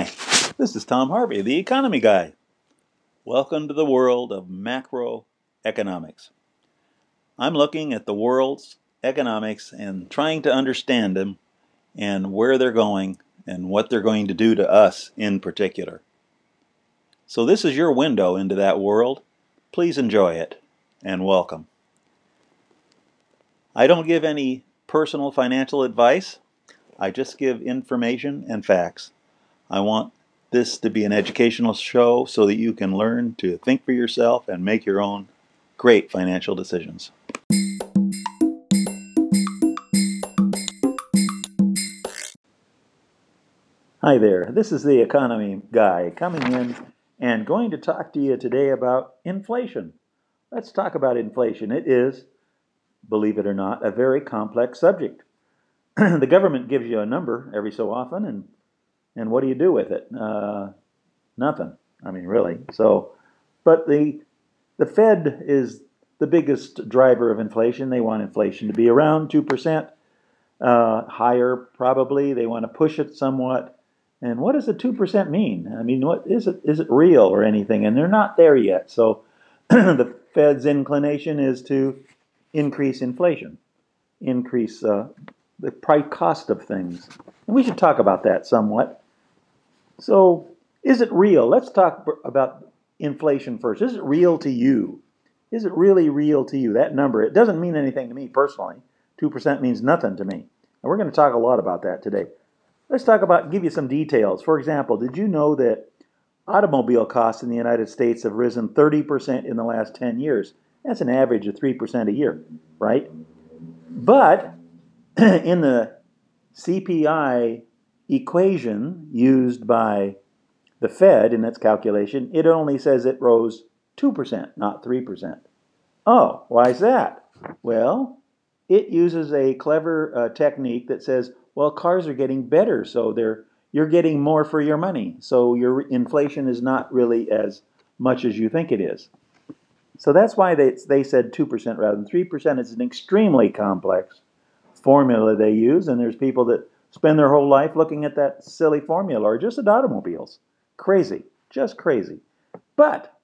Hi, this is Tom Harvey, the economy guy. Welcome to the world of macroeconomics. I'm looking at the world's economics and trying to understand them and where they're going and what they're going to do to us in particular. So, this is your window into that world. Please enjoy it and welcome. I don't give any personal financial advice, I just give information and facts. I want this to be an educational show so that you can learn to think for yourself and make your own great financial decisions. Hi there, this is the economy guy coming in and going to talk to you today about inflation. Let's talk about inflation. It is, believe it or not, a very complex subject. the government gives you a number every so often, and and what do you do with it? Uh, nothing. I mean, really. So, but the the Fed is the biggest driver of inflation. They want inflation to be around two percent, uh, higher probably. They want to push it somewhat. And what does the two percent mean? I mean, what is it? Is it real or anything? And they're not there yet. So, the Fed's inclination is to increase inflation, increase uh, the price cost of things. And we should talk about that somewhat. So, is it real? Let's talk about inflation first. Is it real to you? Is it really real to you? That number, it doesn't mean anything to me personally. 2% means nothing to me. And we're going to talk a lot about that today. Let's talk about, give you some details. For example, did you know that automobile costs in the United States have risen 30% in the last 10 years? That's an average of 3% a year, right? But in the CPI equation used by the Fed in its calculation, it only says it rose 2%, not 3%. Oh, why is that? Well, it uses a clever uh, technique that says, well, cars are getting better, so they're you're getting more for your money. So your inflation is not really as much as you think it is. So that's why they, they said 2% rather than 3%. It's an extremely complex formula they use, and there's people that spend their whole life looking at that silly formula or just at automobiles. Crazy, just crazy. But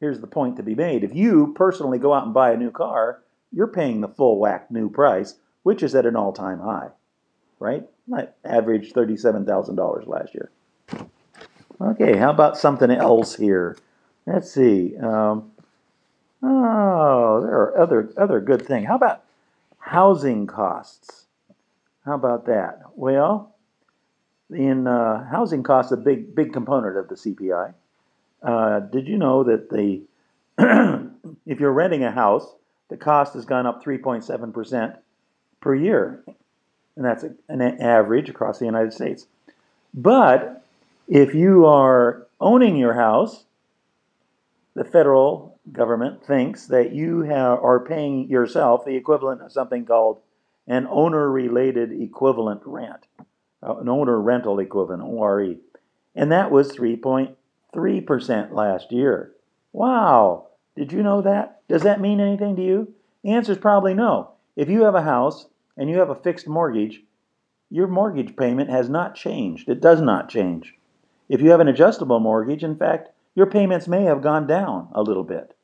here's the point to be made if you personally go out and buy a new car, you're paying the full whack new price, which is at an all time high, right? I averaged $37,000 last year. Okay, how about something else here? Let's see. Um, oh, there are other other good things. How about housing costs? How about that? Well, in uh, housing costs, a big big component of the CPI. Uh, did you know that the if you're renting a house, the cost has gone up 3.7 percent per year, and that's an average across the United States. But if you are owning your house, the federal government thinks that you have, are paying yourself the equivalent of something called an owner related equivalent rent, uh, an owner rental equivalent, ORE. And that was 3.3% last year. Wow! Did you know that? Does that mean anything to you? The answer is probably no. If you have a house and you have a fixed mortgage, your mortgage payment has not changed. It does not change. If you have an adjustable mortgage, in fact, your payments may have gone down a little bit.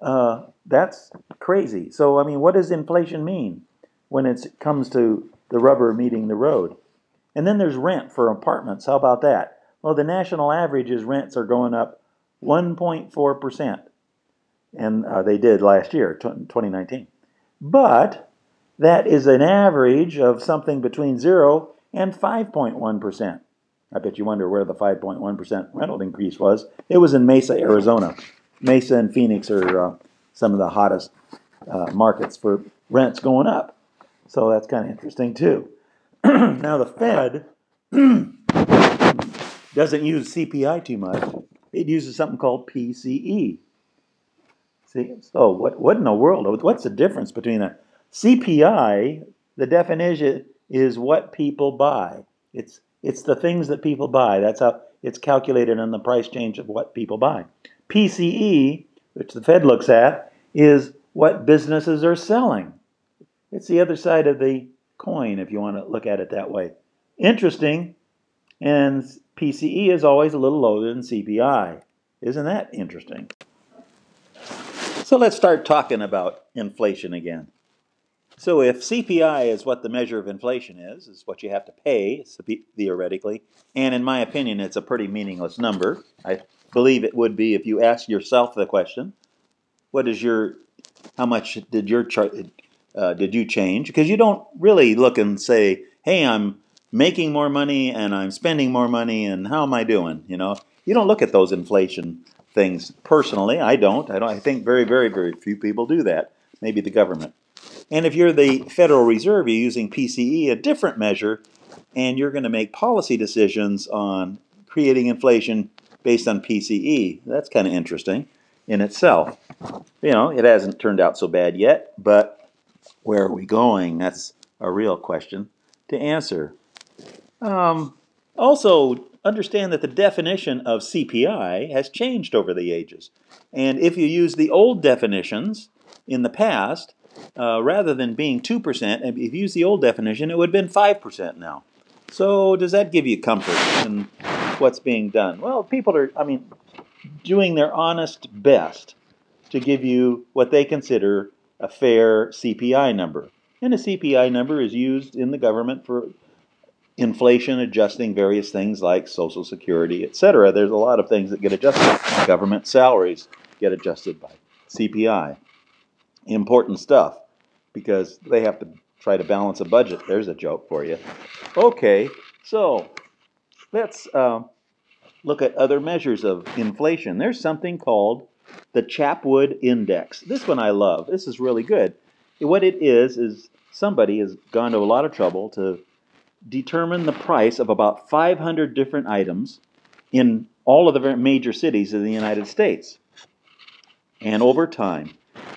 Uh, that's crazy. So, I mean, what does inflation mean? When it comes to the rubber meeting the road. And then there's rent for apartments. How about that? Well, the national average is rents are going up 1.4%. And uh, they did last year, 2019. But that is an average of something between 0 and 5.1%. I bet you wonder where the 5.1% rental increase was. It was in Mesa, Arizona. Mesa and Phoenix are uh, some of the hottest uh, markets for rents going up. So that's kind of interesting too. now the Fed doesn't use CPI too much. It uses something called PCE. See, so what, what in the world? What's the difference between a CPI? The definition is what people buy. It's it's the things that people buy. That's how it's calculated on the price change of what people buy. PCE, which the Fed looks at, is what businesses are selling. It's the other side of the coin, if you want to look at it that way. Interesting. And PCE is always a little lower than CPI. Isn't that interesting? So let's start talking about inflation again. So if CPI is what the measure of inflation is, is what you have to pay theoretically, and in my opinion, it's a pretty meaningless number. I believe it would be if you ask yourself the question, "What is your, how much did your chart, uh, did you change?" Because you don't really look and say, "Hey, I'm making more money and I'm spending more money, and how am I doing?" You know, you don't look at those inflation things personally. I don't. I don't. I think very, very, very few people do that. Maybe the government. And if you're the Federal Reserve, you're using PCE, a different measure, and you're going to make policy decisions on creating inflation based on PCE. That's kind of interesting in itself. You know, it hasn't turned out so bad yet, but where are we going? That's a real question to answer. Um, also, understand that the definition of CPI has changed over the ages. And if you use the old definitions in the past, uh, rather than being 2%, if you use the old definition, it would have been 5% now. So does that give you comfort in what's being done? Well, people are, I mean, doing their honest best to give you what they consider a fair CPI number. And a CPI number is used in the government for inflation adjusting various things like Social Security, etc. There's a lot of things that get adjusted. Government salaries get adjusted by CPI important stuff because they have to try to balance a budget. There's a joke for you. Okay, so let's uh, look at other measures of inflation. There's something called the Chapwood Index. This one I love. This is really good. What it is, is somebody has gone to a lot of trouble to determine the price of about 500 different items in all of the major cities in the United States. And over time,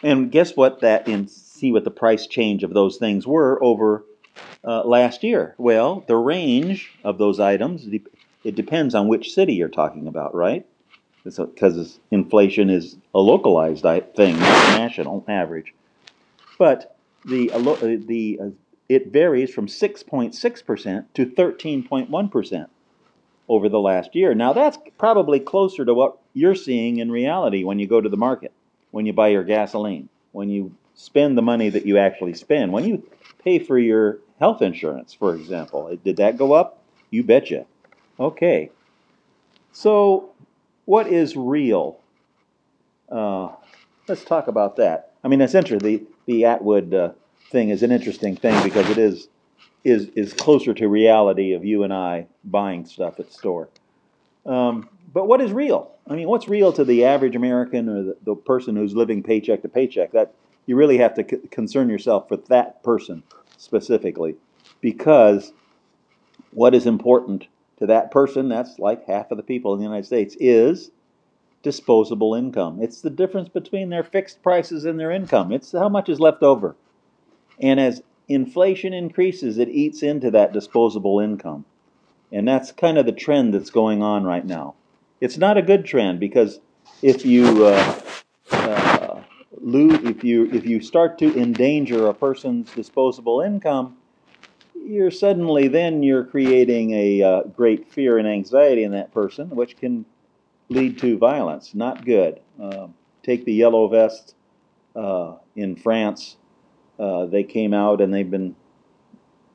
and guess what? That and see what the price change of those things were over uh, last year. Well, the range of those items it depends on which city you're talking about, right? Because inflation is a localized thing, not national average. But the uh, the uh, it varies from 6.6% to 13.1% over the last year. Now that's probably closer to what you're seeing in reality when you go to the market when you buy your gasoline, when you spend the money that you actually spend, when you pay for your health insurance, for example. Did that go up? You betcha. Okay. So, what is real? Uh, let's talk about that. I mean, essentially, the the Atwood uh, thing is an interesting thing because it is is is closer to reality of you and I buying stuff at the store. Um, but what is real? I mean, what's real to the average American or the, the person who's living paycheck to paycheck? That you really have to c- concern yourself with that person specifically, because what is important to that person, that's like half of the people in the United States, is disposable income. It's the difference between their fixed prices and their income. It's how much is left over. And as inflation increases, it eats into that disposable income. And that's kind of the trend that's going on right now. It's not a good trend because if you uh, uh, if you if you start to endanger a person's disposable income, you're suddenly then you're creating a uh, great fear and anxiety in that person, which can lead to violence. Not good. Um, take the yellow vest uh, in France. Uh, they came out and they've been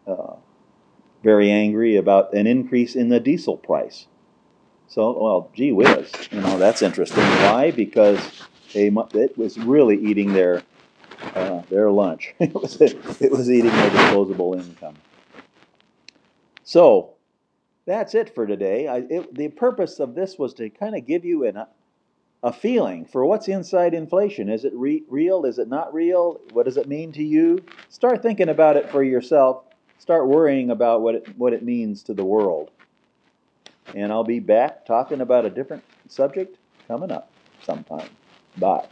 uh, very angry about an increase in the diesel price. So, well, gee whiz, you know, that's interesting. Why? Because they, it was really eating their uh, their lunch. it, was, it was eating their disposable income. So, that's it for today. I, it, the purpose of this was to kind of give you an, a feeling for what's inside inflation. Is it re- real? Is it not real? What does it mean to you? Start thinking about it for yourself. Start worrying about what it, what it means to the world and I'll be back talking about a different subject coming up sometime. Bye.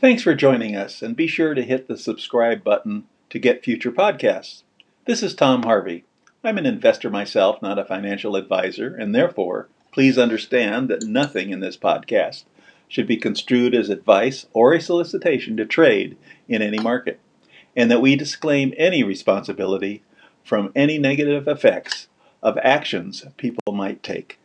Thanks for joining us, and be sure to hit the subscribe button to get future podcasts. This is Tom Harvey. I'm an investor myself, not a financial advisor, and therefore, please understand that nothing in this podcast should be construed as advice or a solicitation to trade in any market, and that we disclaim any responsibility from any negative effects of actions people might take.